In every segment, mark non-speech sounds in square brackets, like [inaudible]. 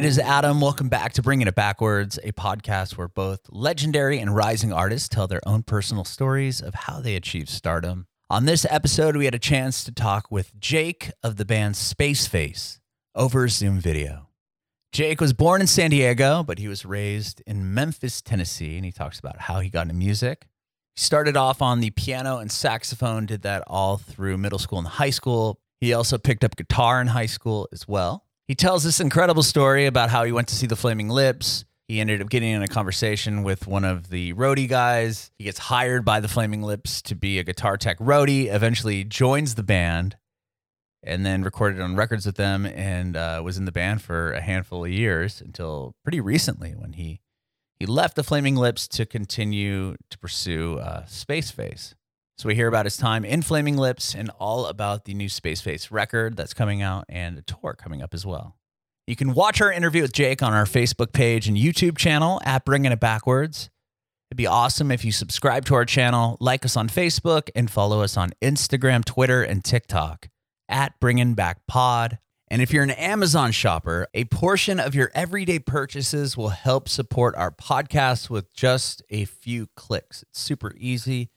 it is Adam. Welcome back to Bringing It Backwards, a podcast where both legendary and rising artists tell their own personal stories of how they achieved stardom. On this episode, we had a chance to talk with Jake of the band Spaceface over Zoom video. Jake was born in San Diego, but he was raised in Memphis, Tennessee, and he talks about how he got into music. He started off on the piano and saxophone, did that all through middle school and high school. He also picked up guitar in high school as well. He tells this incredible story about how he went to see the Flaming Lips. He ended up getting in a conversation with one of the roadie guys. He gets hired by the Flaming Lips to be a guitar tech roadie, eventually joins the band, and then recorded on records with them and uh, was in the band for a handful of years until pretty recently when he he left the Flaming Lips to continue to pursue uh, Spaceface. So we hear about his time in Flaming Lips and all about the new Spaceface record that's coming out and a tour coming up as well. You can watch our interview with Jake on our Facebook page and YouTube channel at Bringing It Backwards. It'd be awesome if you subscribe to our channel, like us on Facebook, and follow us on Instagram, Twitter, and TikTok at Bringing Back Pod. And if you're an Amazon shopper, a portion of your everyday purchases will help support our podcast with just a few clicks. It's super easy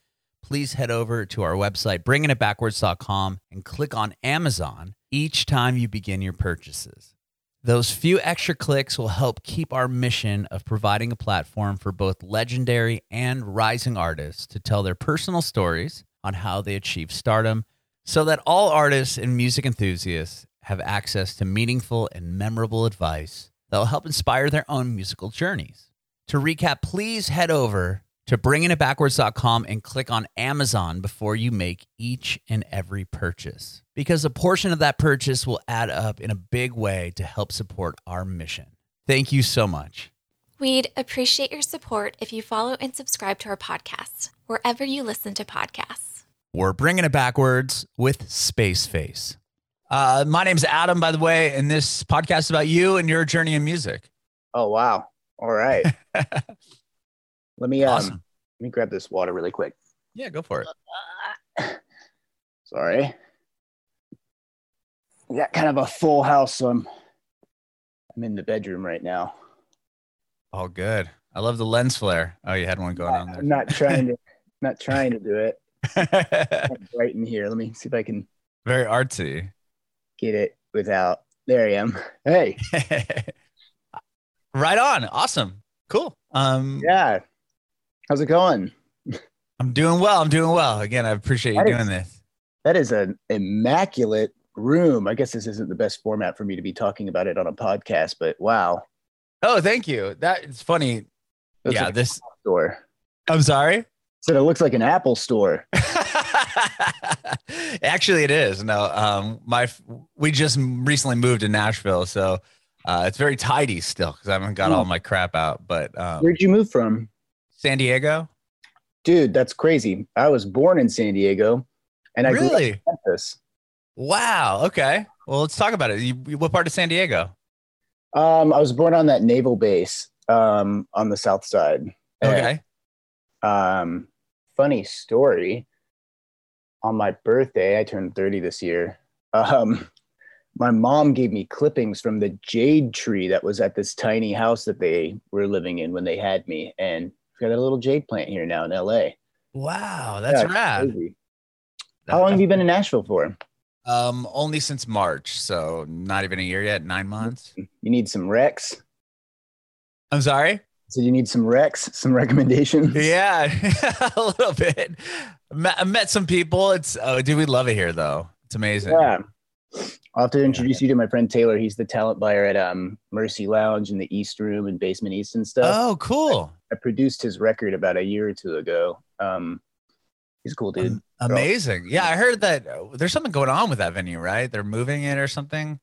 please head over to our website, bringingitbackwards.com, and click on Amazon each time you begin your purchases. Those few extra clicks will help keep our mission of providing a platform for both legendary and rising artists to tell their personal stories on how they achieve stardom so that all artists and music enthusiasts have access to meaningful and memorable advice that will help inspire their own musical journeys. To recap, please head over to bringingitbackwards.com and click on Amazon before you make each and every purchase because a portion of that purchase will add up in a big way to help support our mission. Thank you so much. We'd appreciate your support if you follow and subscribe to our podcast wherever you listen to podcasts. We're bringing it backwards with Spaceface. Uh, my name's Adam, by the way, and this podcast is about you and your journey in music. Oh wow! All right. [laughs] Let me um, Awesome. let me grab this water really quick. Yeah, go for it. [sighs] Sorry. We got kind of a full house, so I'm I'm in the bedroom right now. All good. I love the lens flare. Oh, you had one going on there. I'm not trying to not trying to do it [laughs] right in here. Let me see if I can Very artsy. get it without. There I am. Hey, [laughs] right on. Awesome. Cool. Um, yeah. How's it going? I'm doing well. I'm doing well. Again, I appreciate you That is- doing this. That is an immaculate room. I guess this isn't the best format for me to be talking about it on a podcast, but wow. Oh, thank you. That is funny. Looks yeah, like this. store. I'm sorry. Said it looks like an Apple store. [laughs] Actually, it is. No, um, my we just recently moved to Nashville, so uh, it's very tidy still because I haven't got all my crap out. But um, Where'd you move from? San Diego, Dude, that's crazy. I was born in San Diego and I grew up really? in Memphis. Wow. Okay. Well, let's talk about it. You, what part of San Diego? Um, I was born on that naval base um, on the south side. And, Okay. um, funny story. On my birthday, I turned 30 this year. Um, my mom gave me clippings from the jade tree that was at this tiny house that they were living in when they had me. And got a little jade plant here now in LA. Wow, that's Yeah, rad. crazy. How long have you been in Nashville for? Um, only since March, so not even a year yet. Nine months. You need some Rex. I'm sorry. So you need some Rex, some recommendations. Yeah, [laughs] a little bit. Met, I met some people. It's oh, dude, we love it here though. It's amazing. Yeah. I'll have to introduce you to my friend Taylor. He's the talent buyer at um, Mercy Lounge in the East Room and Basement East and stuff. Oh, cool. I produced his record about a year or two ago. Um, he's a cool dude. Am- amazing. Yeah, I heard that uh, there's something going on with that venue, right? They're moving it or something.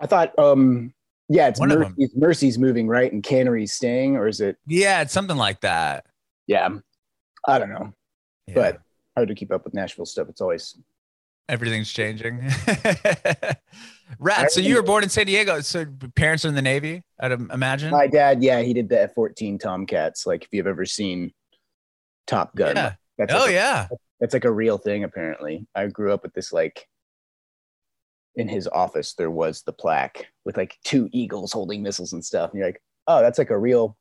I thought, um, yeah, it's One of them. Mercy's, Mercy's moving, right? And Cannery's staying, or is it? Yeah, it's something like that. Yeah, I don't know. Yeah. But hard to keep up with Nashville stuff. It's always everything's changing. [laughs] Rad. So you were born in San Diego. So parents are in the Navy, I'd imagine. my dad. Yeah, he did the F fourteen Tomcats. Like if you've ever seen Top Gun, Yeah. that's Oh like a- yeah. that's like a real thing apparently i grew up with this like in his office there was the plaque with like two eagles holding missiles and stuff. And you're like, oh, that's like a real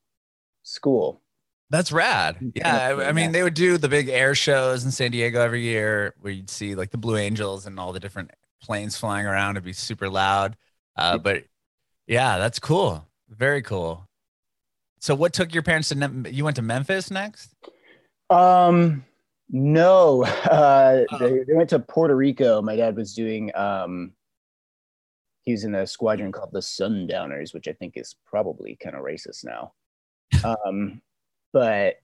school. That's rad. Yeah. I, I mean, they would do the big air shows in San Diego every year where you'd see like the Blue Angels and all the different planes flying around. It'd be super loud. Uh, but yeah, that's cool. Very cool. So, what took your parents to? Ne- you went to Memphis next? Um, no, [laughs] uh, they, they went to Puerto Rico. My dad was doing. Um, he was in a squadron called the Sundowners, which I think is probably kind of racist now. [laughs] Um, but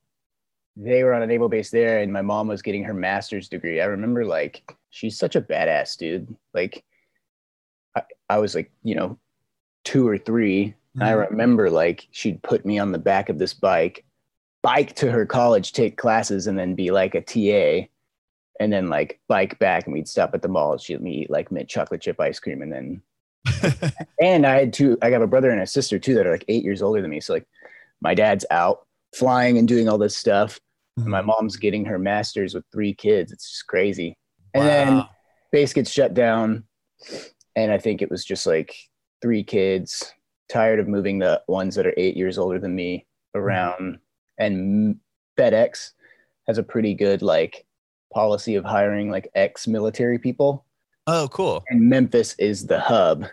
they were on a naval base there, and my mom was getting her master's degree. I remember like she's such a badass dude. Like, I, I was like, you know, two or 3 mm-hmm. I remember like she'd put me on the back of this bike bike to her college, take classes, and then be like a TA, and then like bike back, and we'd stop at the mall. She'd let me eat like mint chocolate chip ice cream, and then. [laughs] and I had two. I got a brother and a sister too that are like eight years older than me. So like, my dad's out flying and doing all this stuff. Mm-hmm. my mom's getting her master's with three kids. It's just crazy. And wow. then base gets shut down, and I think it was just like three kids tired of moving the ones that are eight years older than me around and FedEx has a pretty good like policy of hiring like ex-military people. Oh, cool. And Memphis is the hub.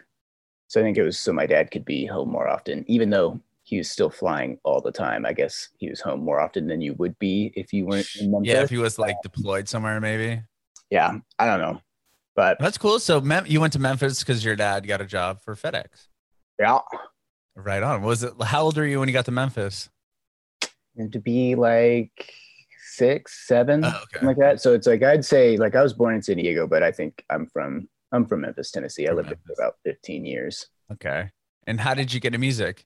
So I think it was so my dad could be home more often, even though he was still flying all the time. I guess he was home more often than you would be if you weren't in Memphis. Yeah, if he was like deployed somewhere, maybe. Yeah, I don't know, but that's cool. So Mem- you went to Memphis because your dad got a job for FedEx. Yeah. Right on. Was it? How old were you when you got to Memphis? And to be like six, seven, oh, okay. like that. So it's like I'd say like I was born in San Diego, but I think I'm from I'm from Memphis, Tennessee. From I lived Memphis. there for about 15 years. Okay. And how did you get into music?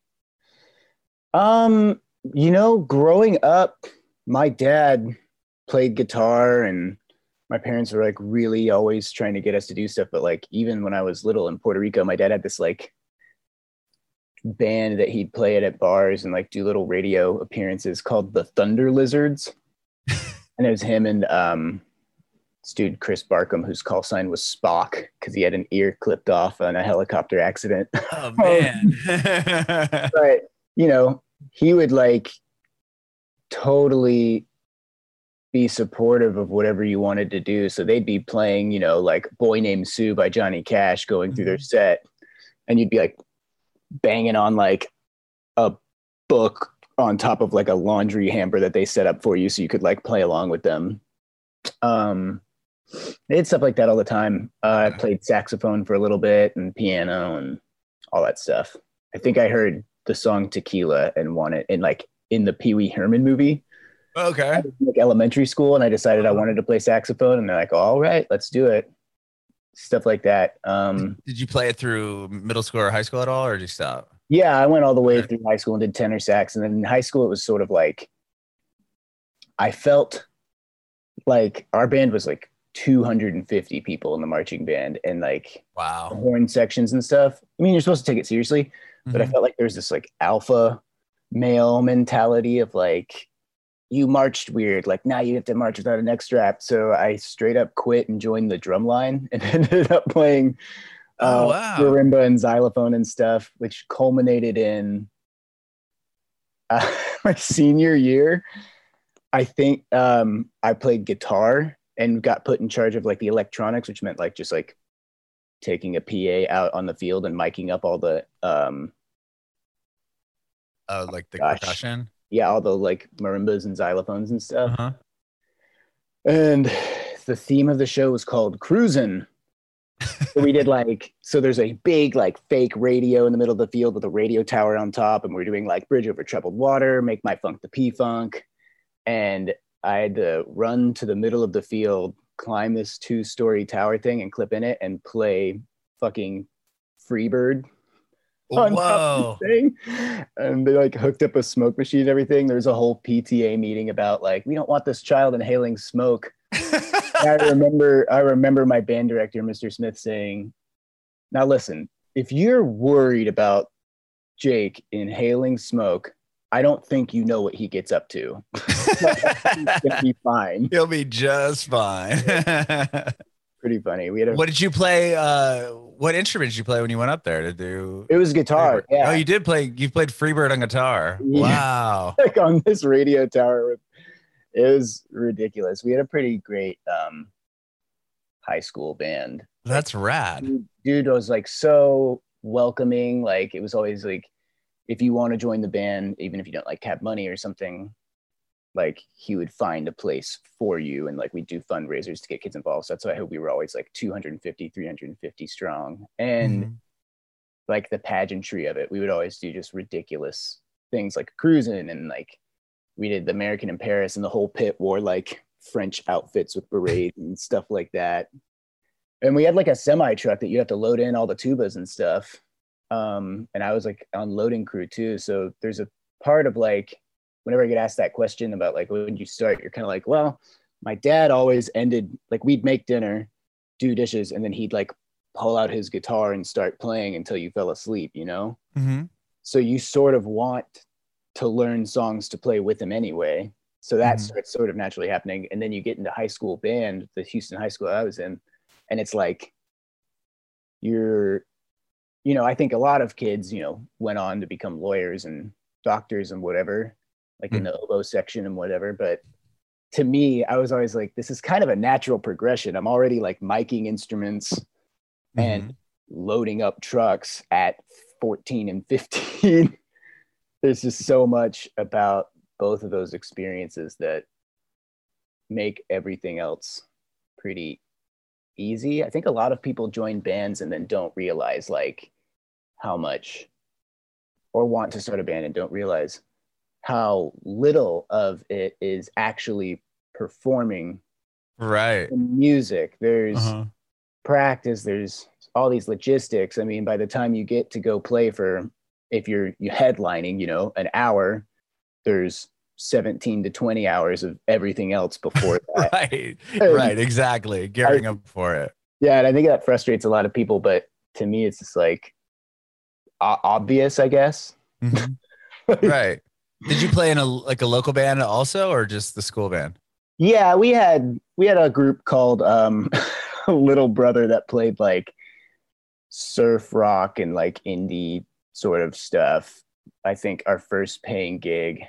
Um, you know, growing up, my dad played guitar and my parents were like really always trying to get us to do stuff. But like even when I was little in Puerto Rico, my dad had this like band that he'd play it at bars and like do little radio appearances called the Thunder Lizards. [laughs] and it was him and um, this dude Chris Barkham, whose call sign was Spock because he had an ear clipped off on a helicopter accident. Oh man! [laughs] but you know, he would like totally be supportive of whatever you wanted to do. So they'd be playing, you know, like "Boy Named Sue" by Johnny Cash going through their mm-hmm. set, and you'd be like, banging on like a book on top of like a laundry hamper that they set up for you so you could like play along with them. Um, they did stuff like that all the time. Uh, I played saxophone for a little bit and piano and all that stuff. I think I heard the song Tequila and wanted in like in the Pee Wee Herman movie. Okay. Like elementary school, and I decided I uh-huh. wanted to play saxophone, and they're like, "All right, let's do it." stuff like that. Um, did you play it through middle school or high school at all, or did you stop? Yeah, I went all the way through high school and did tenor sax, and then in high school it was sort of like I felt like our band was like 250 people in the marching band, and like wow horn sections and stuff. I mean, you're supposed to take it seriously, but mm-hmm. I felt like there's this like alpha male mentality of like you marched weird. Like now you have to march without a neck strap. So I straight up quit and joined the drum line [laughs] and ended up playing uh, oh, wow. marimba and xylophone and stuff, which culminated in uh, [laughs] my senior year. I think um, I played guitar and got put in charge of like the electronics, which meant like just like taking a PA out on the field and miking up all the um, uh, like the gosh, percussion yeah, all the like marimbas and xylophones and stuff. Uh-huh. And the theme of the show was called Cruisin'. so we did [laughs] like so there's a big like fake radio in the middle of the field with a radio tower on top and we're doing like bridge over troubled water make my funk the p-funk and i had to run to the middle of the field climb this two-story tower thing and clip in it and play fucking freebird on Whoa. thing. And they like hooked up a smoke machine and everything. There's a whole PTA meeting about like, we don't want this child inhaling smoke. [laughs] I remember I remember my band director, Mr. Smith, saying, Now listen, if you're worried about Jake inhaling smoke, I don't think you know what he gets up to. [laughs] He's gonna be fine. He'll be just fine. [laughs] pretty funny. We had a What did you play? Uh, what instrument did you play when you went up there to do? it was guitar, Freebird? yeah. Oh, you did play. You played Freebird on guitar. Yeah. Wow. [laughs] like on this radio tower with it was ridiculous. We had a pretty great um high school band. That's rad. Dude, dude was like so welcoming. Like it was always like if you want to join the band, even if you don't like have money or something, like he would find a place for you and like we do fundraisers to get kids involved. So that's why I hope we were always like 250, 350 strong. And Mhm. like the pageantry of it. We would always do just ridiculous things like cruising and like we did the American in Paris and the whole pit wore like French outfits with berets and stuff like that. And we had like a semi truck that you have to load in all the tubas and stuff. Um, and I was like on loading crew too. So there's a part of like whenever I get asked that question about like when you start, you're kind of like, well, my dad always ended like we'd make dinner, do dishes, and then he'd like pull out his guitar and start playing until you fell asleep, you know? Mhm. So you sort of want to learn songs to play with him anyway. So that Mhm. starts sort of naturally happening. And then you get into high school band, the Houston high school I was in, and it's like you're, you know, I think a lot of kids, you know, went on to become lawyers and doctors and whatever, like in the oboe section and whatever. But to me, I was always like, this is kind of a natural progression. I'm already like miking instruments and Mhm. loading up trucks at 14 and 15 [laughs] there's just so much about both of those experiences that make everything else pretty easy i think a lot of people join bands and then don't realize like how much or want to start a band and don't realize how little of it is actually performing right. the music there's Uh-huh. practice there's all these logistics i mean by the time you get to go play for if you're you headlining you know an hour there's 17 to 20 hours of everything else before [laughs] that Right. Right. Exactly. Gearing up for it. yeah and i think that frustrates a lot of people but to me it's just like o- obvious i guess Mhm. [laughs] Right. Did you play in a like a local band also, or just the school band? yeah we had we had a group called um [laughs] little brother that played like surf rock and like indie sort of stuff i think our first paying gig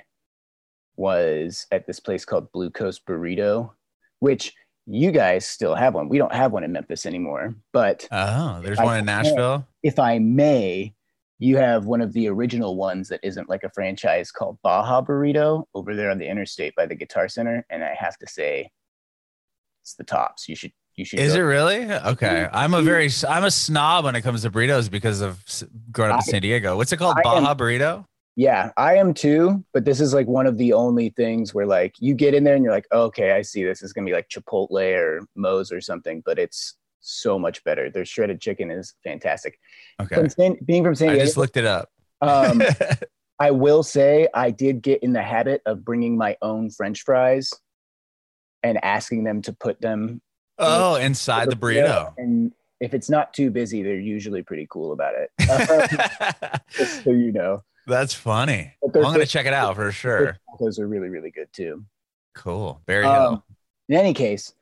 was at this place called blue coast burrito which you guys still have one we don't have one in memphis anymore but Oh, there's I- one in Nashville. if i may you have one of the original ones that isn't like a franchise called baja burrito over there on the interstate by the guitar center and i have to say it's the tops you should you should Is go- it really? Okay. I'm a very I'm a snob when it comes to burritos because of growing up in San Diego. What's it called? I am- Baja burrito? Yeah, I am too. But this is like one of the only things where like you get in there and you're like, oh, okay, I see this is gonna be like Chipotle or Moe's or something, but it's so much better. Their shredded chicken is fantastic. Okay. From San, being from San I just looked it up. um, [laughs] I will say I did get in the habit of bringing my own French fries and asking them to put them oh, inside the burrito. And if it's not too busy, they're usually pretty cool about it. [laughs] [laughs] Just so you know, That's funny. I'm gonna check it out for sure. Those are really really good too. Cool. Berry Um, in any case,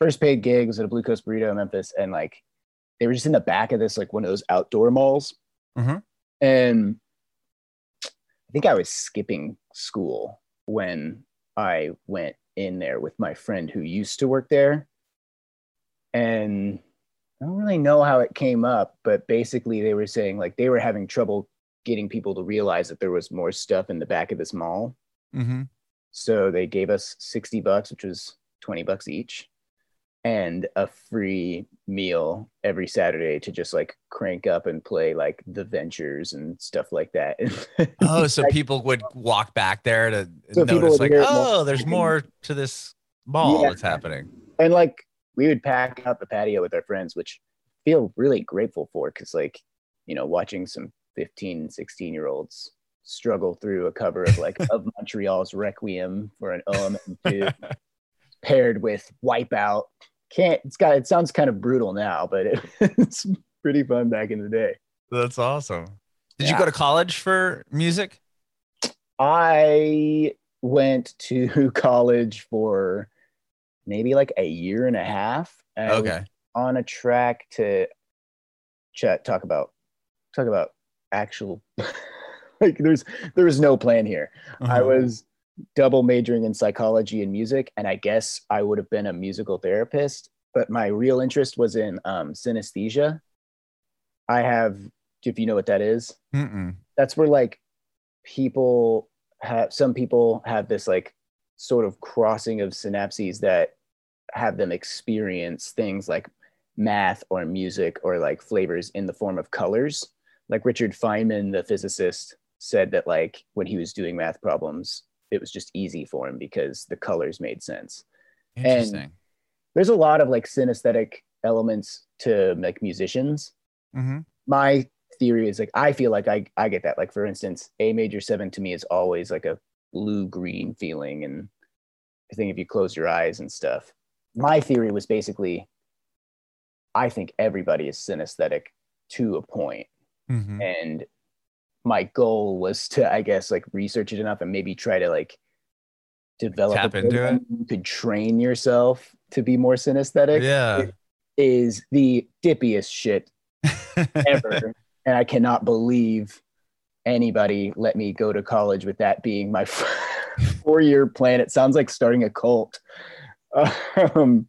first paid gig was at a Blue Coast Burrito in Memphis, and like they were just in the back of this like one of those outdoor malls, Mhm. and I think I was skipping school when I went in there with my friend who used to work there, and I don't really know how it came up, but basically they were saying like they were having trouble getting people to realize that there was more stuff in the back of this mall. hmm So they gave us 60 bucks, which was 20 bucks each, and a free meal every Saturday to just like crank up and play like the ventures and stuff like that. [laughs] Oh, so people would walk back there to So notice like, it oh, more. oh, there's more to this mall Yeah. that's happening. and like we would pack out the patio with our friends, which I feel really grateful for because like, you know, watching some 15 16 year olds struggle through a cover of like of [laughs] Montreal's Requiem for an O.M.M.2 [laughs] paired with Wipeout. Can't it's got it sounds kind of brutal now, but it, [laughs] it's pretty fun back in the day. That's awesome. Did you go to college for music? I went to [laughs] college for maybe like a year and a half. and Okay. on a track to chat talk about talk about actual [laughs] like there's there was no plan here. I Uh-huh. was double majoring in psychology and music, and I guess I would have been a musical therapist, but my real interest was in um, synesthesia. I have, if you know what that is, that's where like people have some people have this like sort of crossing of synapses that have them experience things like math or music or like flavors in the form of colors. Like richard feynman the physicist said that like when he was doing math problems it was just easy for him because the colors made sense Interesting. there's a lot of like synesthetic elements to like musicians mm-hmm. my theory is like I feel like I I get that. Like for instance, A major seven to me is always like a blue green feeling, and I think if you close your eyes and stuff. My theory was basically, I think everybody is synesthetic to a point, Mm-hmm. and my goal was to I guess like research it enough and maybe try to like develop Tap into it? You could train yourself to be more synesthetic. Yeah. Is the dippiest shit [laughs] ever. and I cannot believe anybody let me go to college with that being my [laughs] four year plan. It sounds like starting a cult. [laughs] Um,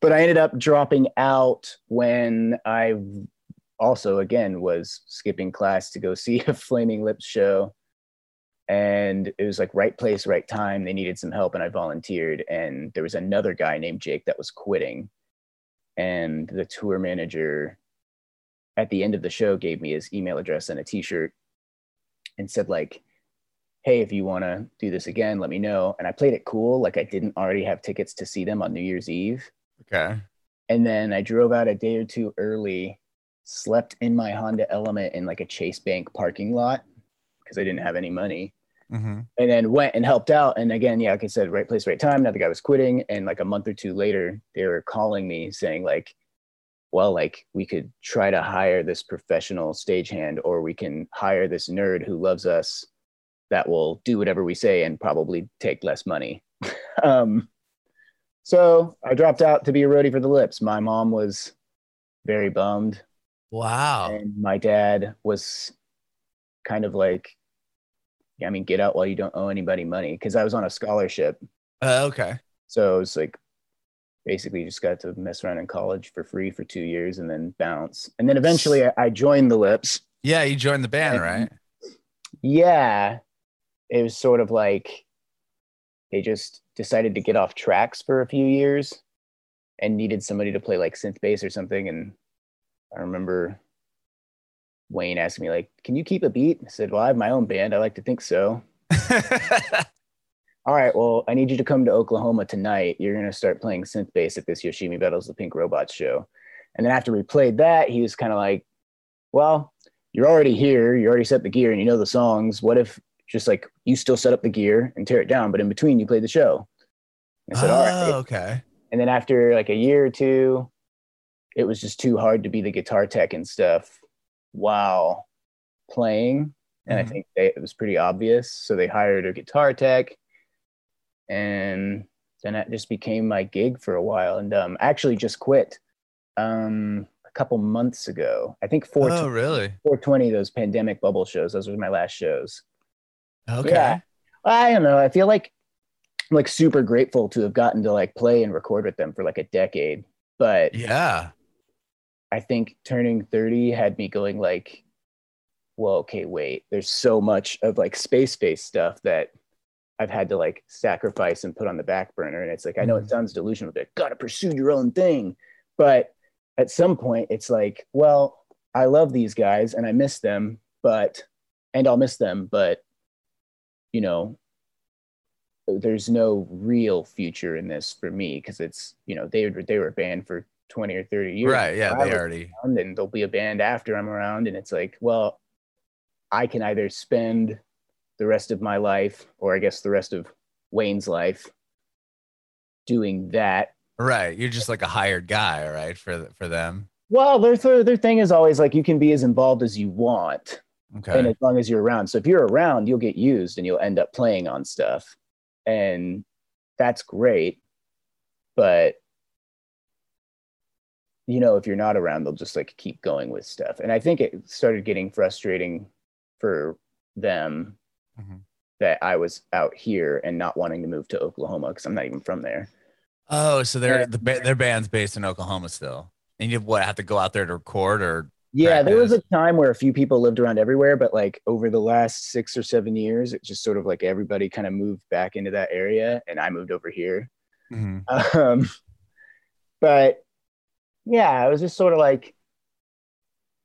but I ended up dropping out when I also, again, was skipping class to go [laughs] see a Flaming Lips show. And it was like right place, right time. They needed some help, and I volunteered. And there was another guy named Jake that was quitting. And the tour manager at the end of the show gave me his email address and a t-shirt and said like hey if you want to do this again let me know and i played it cool like i didn't already have tickets to see them on new year's eve okay. and then i drove out a day or two early slept in my honda element in like a chase bank parking lot because i didn't have any money Mm-hmm. and then went and helped out. And again, yeah, like I said, right place, right time. Now the guy was quitting, and like a month or two later, they were calling me saying like, "Well, like we could try to hire this professional stagehand, or we can hire this nerd who loves us that will do whatever we say and probably take less money." [laughs] um, so I dropped out to be a roadie for the Lips. My mom was very bummed Wow. and my dad was kind of like i mean get out while you don't owe anybody money because i was on a scholarship Uh, okay. so it was like basically just got to mess around in college for free for two years and then bounce and then eventually i, I joined the lips Yeah, you joined the band, right? yeah it was sort of like they just decided to get off tracks for a few years and needed somebody to play like synth bass or something and i remember wayne asked me like can you keep a beat? I said well i have my own band. I like to think so. [laughs] All right well i need you to come to oklahoma tonight. You're going to start playing synth bass at this yoshimi battles the pink robots show. And then after we played that he was kind of like well you're already here. You already set the gear and you know the songs. What if just like you still set up the gear and tear it down but in between you play the show? I said all right. Oh, okay. and then after like a year or two it was just too hard to be the guitar tech and stuff while playing and Mhm. i think they, it was pretty obvious so they hired a guitar tech and then that just became my gig for a while and um actually just quit um a couple months ago i think 420, Oh, really? 420 those pandemic bubble shows those were my last shows Okay. Yeah. I don't know. I feel like I'm like super grateful to have gotten to like play and record with them for like a decade. But Yeah. I think turning 30 had me going like, well, okay, wait, there's so much of like space based stuff that I've had to like sacrifice and put on the back burner. And it's like, I know it Mhm. sounds delusional, but gotta pursue your own thing. But at some point, it's like, well, I love these guys and I miss them, but, and I'll miss them, but, you know, there's no real future in this for me because it's, you know, they they were banned for 20 or 30 years Right. Yeah. They already. and there'll be a band after I'm around. And it's like, well, I can either spend the rest of my life, or I guess the rest of Wayne's life, doing that. Right. You're just like a hired guy, right? For for them. Well, their their their thing is always like you can be as involved as you want, Okay. and as long as you're around. So if you're around, you'll get used and you'll end up playing on stuff, and that's great. But you know, if you're not around, they'll just like keep going with stuff. And I think it started getting frustrating for them Mhm. that I was out here and not wanting to move to Oklahoma because I'm not even from there. Oh, so they're the their band's based in Oklahoma still, and you what have to go out there to record or Yeah, there was a time where a few people lived around everywhere, but like over the last six or seven years, it just sort of like everybody kind of moved back into that area, and I moved over here. Um, but yeah, I was just sort of like,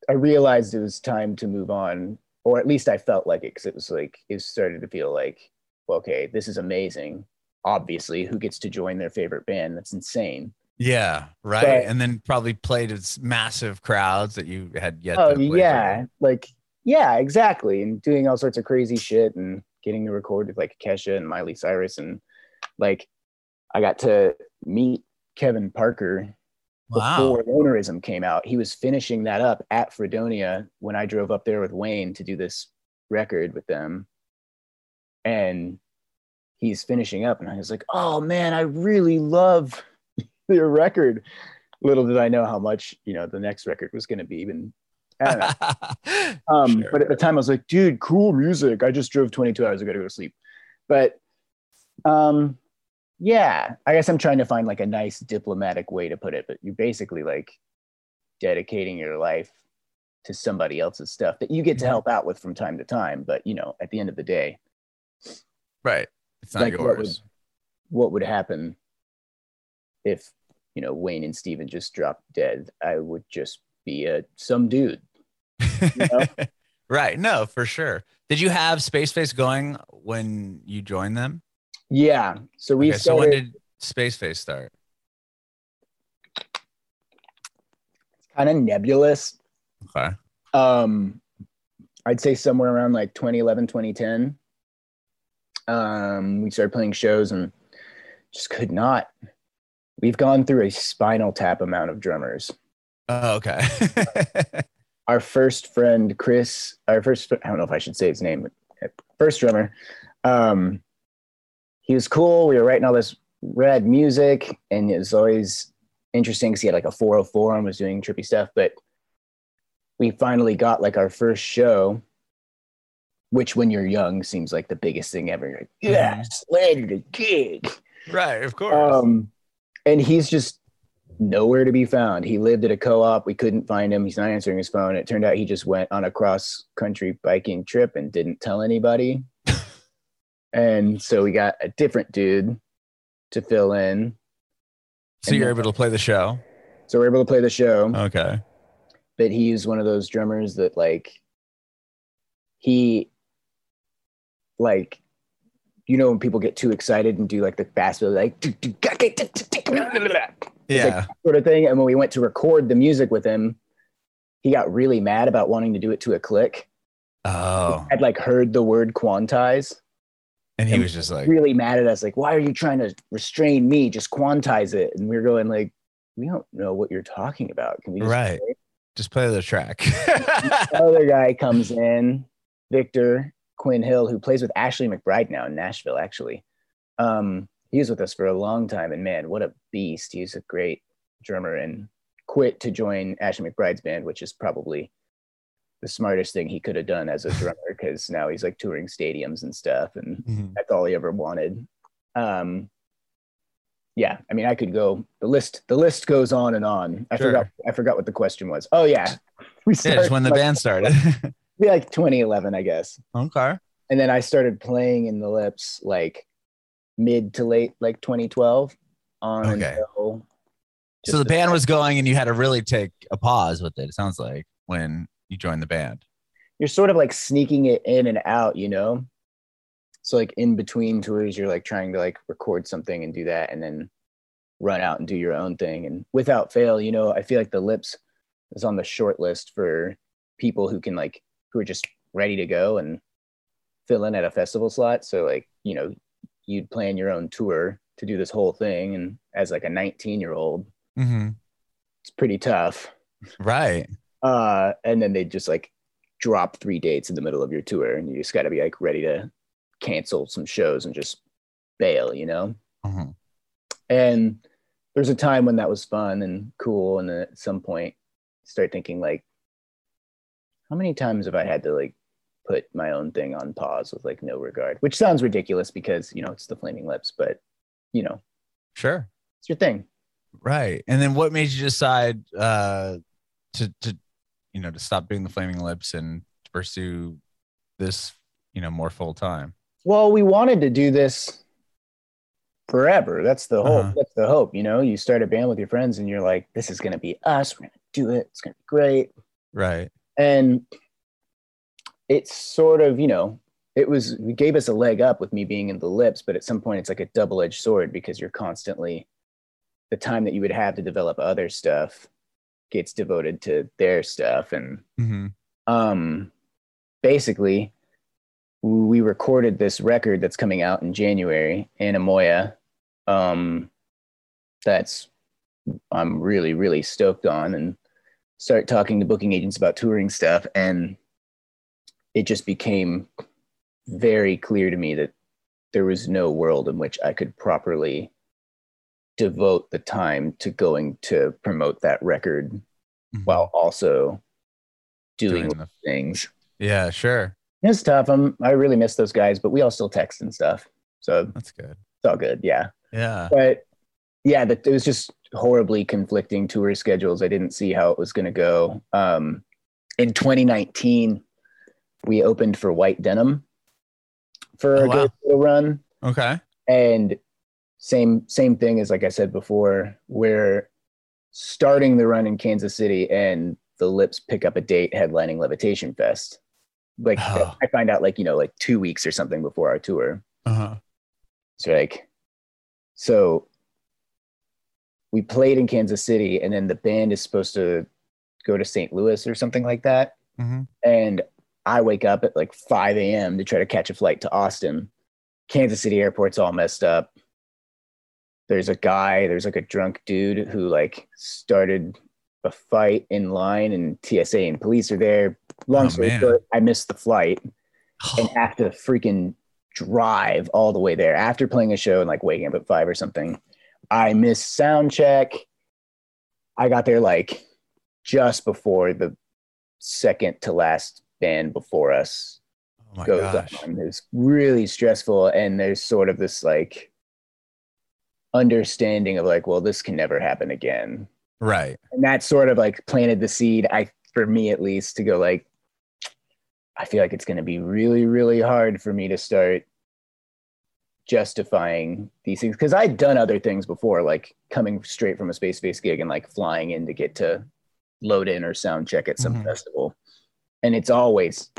I realized it was time to move on, or at least I felt like it because it was like, it started to feel like, well, okay, this is amazing. Obviously, who gets to join their favorite band? That's insane. yeah, right, But- and then probably played as massive crowds that you had yet. Oh to play yeah, for. like yeah, exactly, and doing all sorts of crazy shit and getting to record with like Kesha and Miley Cyrus and like I got to meet Kevin Parker wow, before Lonerism came out. He was finishing that up at Fredonia when I drove up there with Wayne to do this record with them, and he's finishing up, and I was like, oh man, I really love [laughs] your record. Little did I know how much you know the next record was going to be. Even I don't know. [laughs] Um, Sure. but at the time I was like, dude, cool music. I just drove 22 hours. I got to go to sleep. But um, yeah, I guess I'm trying to find like a nice diplomatic way to put it. But you're basically like dedicating your life to somebody else's stuff that you get to help out with from time to time. But you know, at the end of the day, right, it's not like, what would- yours. what would happen if you know Wayne and Steven just dropped dead? I would just be a some dude. know? [laughs] right, no, for sure. Did you have Spaceface going when you joined them? Yeah. So we okay, so when did Spaceface start? It's kind of nebulous. Okay. um i'd say somewhere around like 2011 2010 um we started playing shows and just could not we've gone through a spinal tap amount of drummers Oh, okay. [laughs] our first friend chris our first i don't know if i should say his name first drummer um he was cool we were writing all this rad music and it was always interesting because he had like a 404 and was doing trippy stuff but we finally got like our first show which when you're young seems like the biggest thing ever You're like yes landed a gig right, of course. um, and he's just nowhere to be found. He lived at a co-op. We couldn't find him. He's not answering his phone. It turned out he just went on a cross-country biking trip and didn't tell anybody. And so we got a different dude to fill in. so you're able to play the show. So we're able to play the show. Okay. but he's one of those drummers that like he like you know when people get too excited and do like the fast like Yeah. sort of thing. And when we went to record the music with him, he got really mad about wanting to do it to a click. Oh, I'd like heard the word quantize, and he and was just like, really mad at us, like, why are you trying to restrain me? Just quantize it. And we are going like, we don't know what you're talking about. Can we just right. Just play the track. [laughs] The other guy comes in, Victor Quinn Hill, who plays with Ashley McBryde now in Nashville, actually. Um, he was with us for a long time, and man, what a beast! He's a great drummer and quit to join Ashley McBryde's band, which is probably the smartest thing he could have done as a drummer because now he's like touring stadiums and stuff, and Mhm. that's all he ever wanted. Um, yeah, I mean, I could go. The list, the list goes on and on. I Sure. forgot. I forgot what the question was. Oh yeah, [laughs] we Yeah, just when the like- band started. [laughs] be like 2011, I guess. okay. And then I started playing in the lips like mid to late, like 2012 on Okay. So the band was going, and you had to really take a pause with it. It sounds like when you joined the band. you're sort of like sneaking it in and out, you know? So like in between tours, you're like trying to like record something and do that and then run out and do your own thing. And without fail, you know, I feel like the lips is on the short list for people who can like who are just ready to go and fill in at a festival slot. So like, you know, you'd plan your own tour to do this whole thing. And as like a 19 year old, Mm-hmm. it's pretty tough. Right. Uh, and then they just like drop three dates in the middle of your tour, and you just got to be like ready to cancel some shows and just bail, you know. Mhm. And there's a time when that was fun and cool, and then at some point, start thinking like, how many times have I had to like put my own thing on pause with like no regard? Which sounds ridiculous because you know it's the Flaming Lips, but you know Sure. it's your thing. Right. And then what made you decide uh to to you know to stop doing the flaming lips and to pursue this, you know, more full time? Well, we wanted to do this forever. That's the hope. Uh-huh. That's the hope. You know, you start a band with your friends and you're like, this is gonna be us. We're gonna do it. It's gonna be great. Right. and it's sort of you know it was it gave us a leg up with me being in the lips but at some point it's like a double-edged sword because you're constantly the time that you would have to develop other stuff gets devoted to their stuff and Mm-hmm. um basically we recorded this record that's coming out in January Anemoia um that's I'm really really stoked on and start talking to booking agents about touring stuff and it just became very clear to me that there was no world in which I could properly devote the time to going to promote that record while also doing, Mm-hmm. Doing the- things. Yeah, sure. It's tough. I'm, I really miss those guys, but we all still text and stuff. So That's good. it's all good. Yeah. Yeah. But yeah, that it was just horribly conflicting tour schedules. I didn't see how it was going to go. Um, in 2019, we opened for White Denim for Oh, a wow. good little run. Okay. and same same thing as like i said before we're starting the run in kansas city and the lips pick up a date headlining levitation fest like Oh. i find out like you know like two weeks or something before our tour Uh-huh. so like so we played in kansas city and then the band is supposed to go to st louis or something like that Mm-hmm. and I wake up at like 5 a.m. to try to catch a flight to Austin. Kansas City airport's all messed up. There's a guy, there's like a drunk dude who like started a fight in line, and TSA and police are there. Long Oh, story short, I missed the flight [sighs] and have to freaking drive all the way there after playing a show and like waking up at five or something. I missed sound check. I got there like just before the second to last band before us oh my goes gosh. on. It's really stressful. And there's sort of this like understanding of like, well, this can never happen again. Right. And that sort of like planted the seed, I for me at least, to go like, I feel like it's gonna be really, really hard for me to start justifying these things because I'd done other things before, like coming straight from a space space gig and like flying in to get to load in or sound check at some Mhm. festival. And it's always,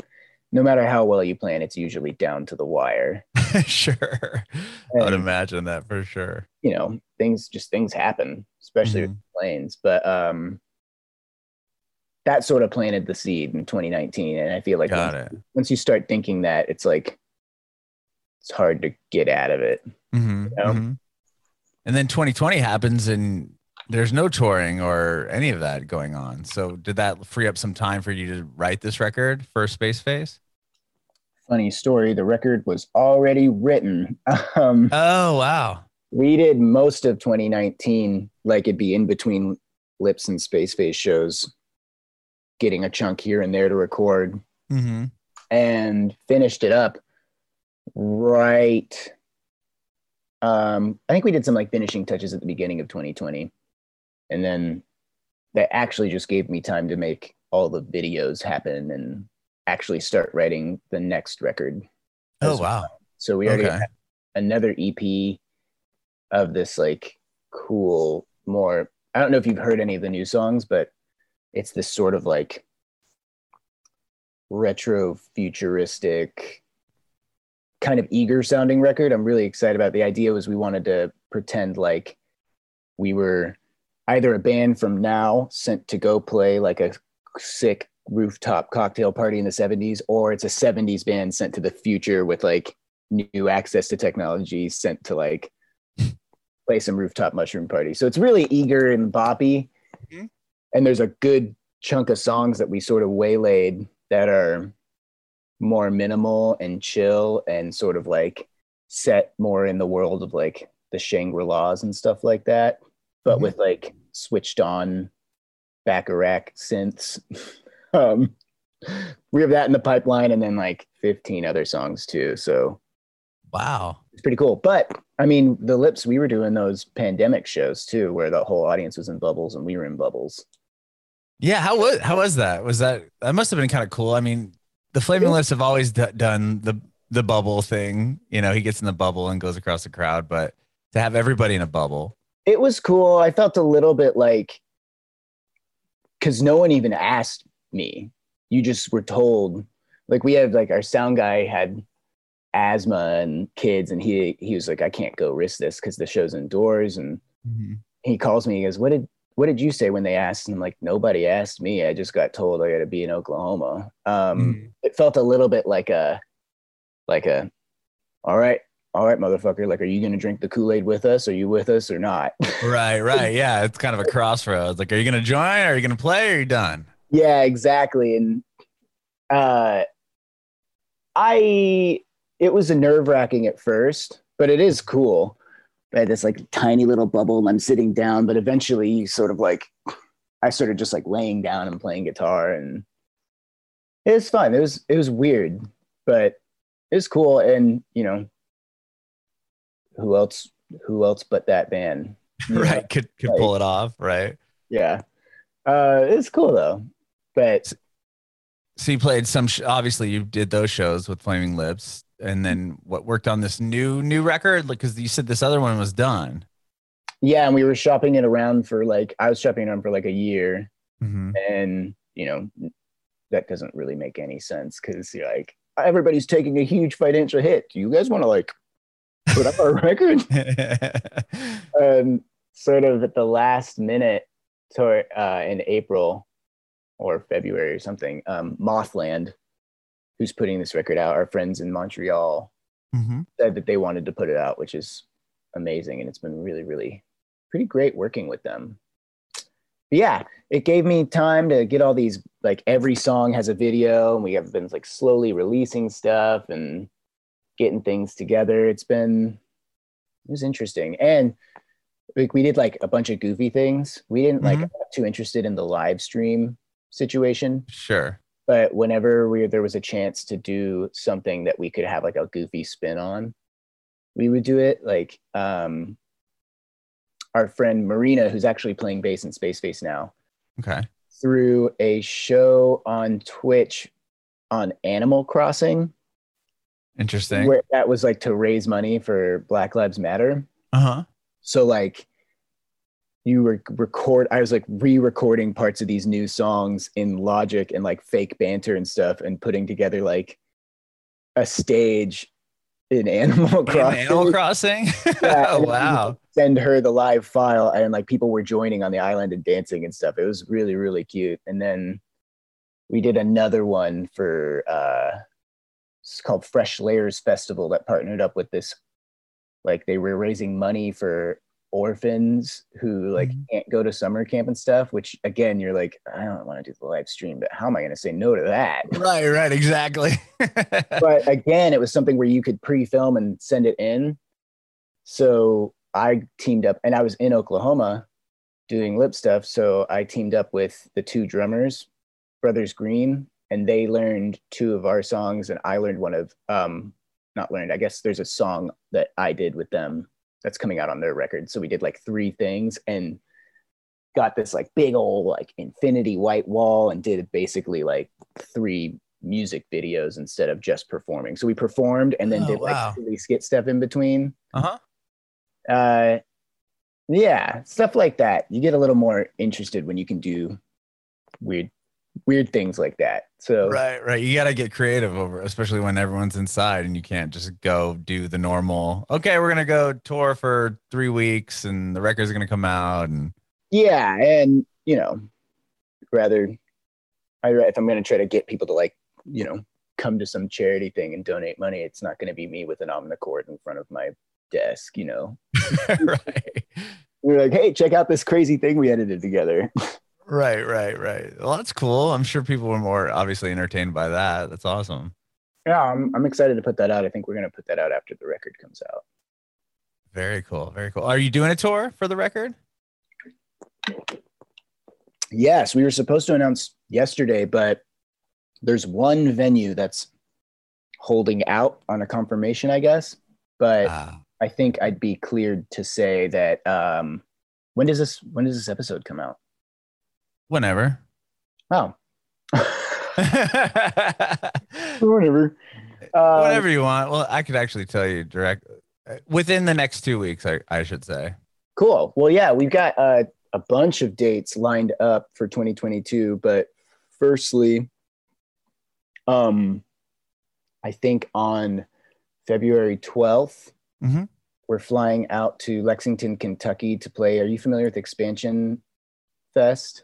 no matter how well you plan, it's usually down to the wire. [laughs] sure. I would imagine that for sure. you know, things just things happen, especially with planes. But um that sort of planted the seed in 2019. And I feel like once, once you start thinking that, it's like it's hard to get out of it. Mm-hmm. know? mhm. And then 2020 happens and there's no touring or any of that going on. So did that free up some time for you to write this record for Spaceface? Funny story, the record was already written. [laughs] Um Oh wow. we did most of 2019 like it'd be in between lips and spaceface shows getting a chunk here and there to record Mm-hmm. and finished it up right um i think we did some like finishing touches at the beginning of 2020 and then that actually just gave me time to make all the videos happen and actually start writing the next record Oh wow. so we already Okay. have another ep of this like cool more i don't know if you've heard any of the new songs but it's this sort of like retro futuristic kind of eager sounding record i'm really excited about the idea was we wanted to pretend like we were either a band from now sent to go play like a sick rooftop cocktail party in the 70s or it's a 70s band sent to the future with like new access to technology sent to like [laughs] play some rooftop mushroom party so it's really eager and boppy Mhm. and there's a good chunk of songs that we sort of waylaid that are more minimal and chill and sort of like set more in the world of like the Shangri-Las and stuff like that. but Mhm. with like switched on Bacharach synths. [laughs] um, we have that in the pipeline, and then like 15 other songs too. So Wow. it's pretty cool. But I mean, the lips we were doing those pandemic shows too, where the whole audience was in bubbles and we were in bubbles. Yeah. How was how was that? Was that that must have been kind of cool? I mean, the Flaming Lips have always d- done the the bubble thing. You know, he gets in the bubble and goes across the crowd, but to have everybody in a bubble. It was cool. I felt a little bit like because no one even asked me. You just were told. Like we had like our sound guy had asthma and kids, and he he was like, I can't go risk this because the show's indoors. And he calls me. He goes, "What did what did you say when they asked?" And I'm like, "Nobody asked me. I just got told I got to be in Oklahoma." Um, Mhm. It felt a little bit like a like a, all right, all right, motherfucker. Like, are you gonna drink the Kool Aid with us? Are you with us or not? [laughs] Right, right. Yeah. It's kind of a crossroads. Like, are you gonna join? Are you gonna play? Or are you done? Yeah, exactly. And uh, I it was a nerve wracking at first, but it is cool. I had this like tiny little bubble and I'm sitting down, but eventually you sort of like I started just like laying down and playing guitar and it was fun. It was it was weird, but it was cool. And you know, who else who else but that band? [laughs] you know? Right. Could could Right. pull it off. Right. Yeah. Uh it's cool though. But So you played some. Sh- obviously, you did those shows with Flaming Lips, and then what worked on this new new record? Because you said this other one was done. yeah, and we were shopping it around for like I was shopping it around for like a year. Mhm. and you know that doesn't really make any sense because you're like everybody's taking a huge financial hit do you guys want to like put up our [laughs] record [laughs] um sort of at the last minute toward uh in april or february or something um mothland who's putting this record out our friends in montreal Mhm. said that they wanted to put it out which is amazing and it's been really really pretty great working with them But yeah it gave me time to get all these like every song has a video and we have been like slowly releasing stuff and getting things together it's been it was interesting and like we did like a bunch of goofy things we didn't like Mhm. Too interested in the live stream situation Sure. but whenever we there was a chance to do something that we could have like a goofy spin on we would do it like um our friend marina who's actually playing bass in Spaceface now Okay. threw a show on twitch on animal crossing Interesting. where that was like to raise money for black lives matter Uh huh. so like you were record i was like re-recording parts of these new songs in logic and like fake banter and stuff and putting together like a stage in [laughs] animal crossing Animal [laughs] Crossing. Yeah, [laughs] oh wow. send her the live file and like people were joining on the island and dancing and stuff it was really really cute and then we did another one for uh it's called fresh layers festival that partnered up with this like they were raising money for orphans who like Mhm. can't go to summer camp and stuff which again you're like i don't want to do the live stream but how am i going to say no to that [laughs] Right. Right. Exactly. [laughs] but again, it was something where you could pre-film and send it in. So I teamed up, and I was in Oklahoma doing lip stuff. So I teamed up with the two drummers, Brothers Green, and they learned two of our songs, and I learned one of um, not learned. I guess there's a song that I did with them that's coming out on their record. So we did like three things and got this like big old like infinity white wall and did basically like three music videos instead of just performing. So we performed and then Oh, did like wow. silly skit stuff in between. uh huh. Uh, yeah, stuff like that. You get a little more interested when you can do weird, weird things like that. So Right. Right. You got to get creative over, especially when everyone's inside and you can't just go do the normal. Okay, we're gonna go tour for three weeks and the record's are gonna come out and yeah, and you know, rather, I if I'm gonna try to get people to like, you know, come to some charity thing and donate money, it's not gonna be me with an Omnichord in front of my desk. You know, [laughs] right. we're like, hey, check out this crazy thing we edited together. [laughs] Right, right, right. Well, that's cool. I'm sure people were more obviously entertained by that. That's awesome. yeah, I'm I'm excited to put that out. I think we're gonna put that out after the record comes out. Very cool. Very cool. Are you doing a tour for the record? Yes, we were supposed to announce yesterday, but there's one venue that's holding out on a confirmation, I guess. But Ah. I think I'd be cleared to say that um when does this when does this episode come out? Whenever. Oh. [laughs] Whatever. Uh, Whatever you want. Well, I could actually tell you direct within the next two weeks. I, I should say. Cool. Well, yeah, we've got uh, a bunch of dates lined up for 2022. But firstly, um, I think on February 12th, Mhm. we're flying out to Lexington, Kentucky to play. Are you familiar with Expansion Fest?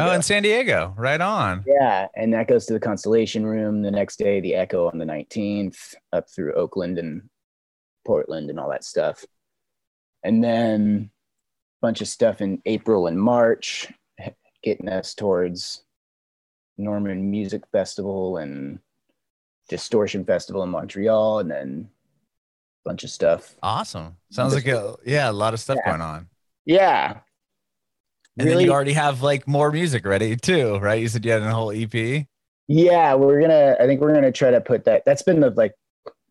Oh, in San Diego. Right on. yeah, and that goes to the Constellation Room the next day. The Echo on the 19th, up through Oakland and Portland and all that stuff, and then a bunch of stuff in April and March, getting us towards Norman Music Festival and Distorsion Festival in Montreal, and then a bunch of stuff. Awesome. Sounds like a yeah, a lot of stuff Yeah. going on. Yeah, And then you already have like more music ready too, right? You said you had a whole EP. yeah. We're gonna. I think we're gonna try to put that. That's been the like,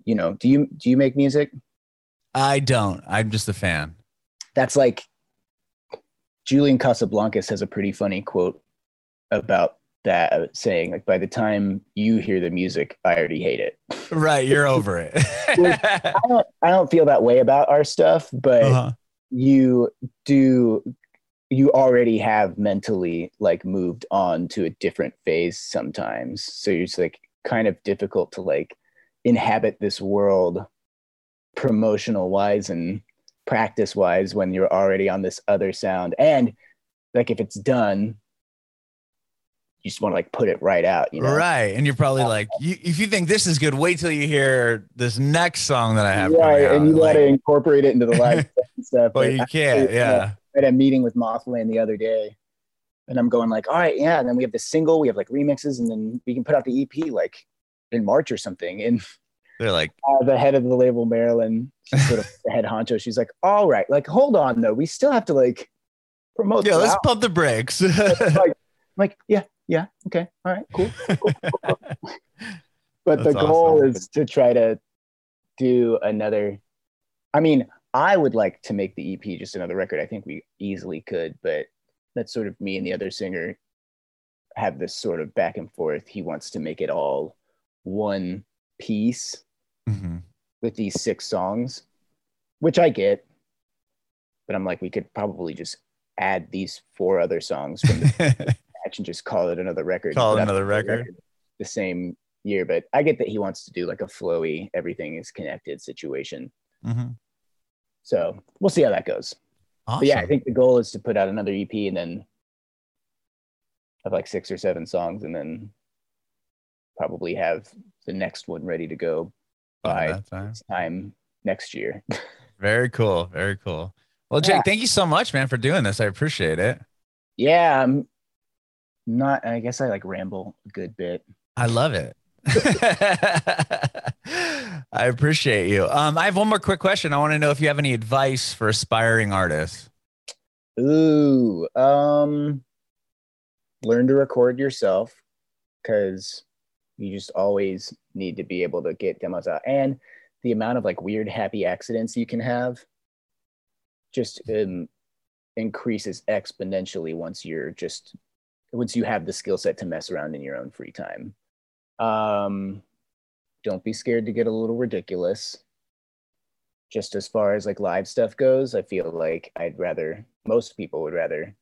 you know. Do you do you make music? I don't. I'm just a fan. that's like Julian Casablancas has a pretty funny quote about that uh, saying like by the time you hear the music I already hate it. Right, you're over it. [laughs] I don't I don't feel that way about our stuff, but Uh-huh. You do you already have mentally like moved on to a different phase sometimes. So it's like kind of difficult to like inhabit this world promotional wise and practice wise when you're already on this other sound. And like if it's done, you just want to like put it right out, you know? Right, and you're probably like, you, if you think this is good, wait till you hear this next song that I have. Right, and you got Like, to incorporate it into the live [laughs] stuff but you can't. I- Yeah. I had a meeting with Mothland the other day, and I'm going like, all right, yeah. And then we have the single, we have like remixes, and then we can put out the EP like in March or something. And [laughs] They're like, uh, [laughs] the head of the label, Marilyn, she's sort of the head honcho. She's like, all right, like hold on though, we still have to like promote. yeah, let's album." pump the brakes. I'm like, yeah, yeah, okay, all right, cool. [laughs] But That's the goal awesome. is to try to do another. I mean, I would like to make the EP just another record. I think we easily could, but that's sort of me and the other singer have this sort of back and forth. He wants to make it all one piece Mhm. with these six songs, which I get. But I'm like, we could probably just add these four other songs from the [laughs] and just call it another record. Call it another record. The same year, but I get that he wants to do like a flowy, everything is connected situation. Mhm. So we'll see how that goes. Awesome. Yeah, I think the goal is to put out another EP and then have like six or seven songs and then probably have the next one ready to go By by time. time next year. [laughs] Very cool. Very cool. Well, Jake, Yeah. thank you so much, man, for doing this. I appreciate it. yeah, I'm not, I guess I like ramble a good bit. I love it. [laughs] I appreciate you. Um, I have one more quick question. I want to know if you have any advice for aspiring artists. Ooh, um, learn to record yourself because you just always need to be able to get demos out. And the amount of like weird happy accidents you can have just um, increases exponentially once you're just once you have the skill set to mess around in your own free time. Um, don't be scared to get a little ridiculous just as far as like live stuff goes, I feel like I'd rather most people would rather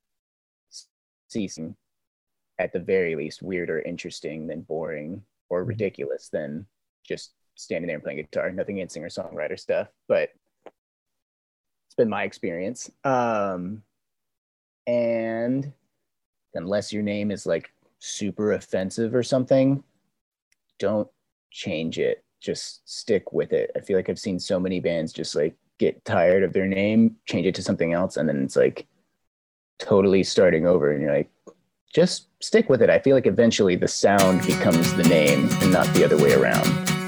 see some at the very least weird or interesting than boring or ridiculous than just standing there and playing guitar. Nothing against singer songwriter stuff, but it's been my experience. Um, and unless your name is like super offensive or something, don't change it. Just stick with it. I feel like I've seen so many bands just like get tired of their name, change it to something else, and then it's like totally starting over. And you're like, just stick with it. I feel like eventually the sound becomes the name and not the other way around.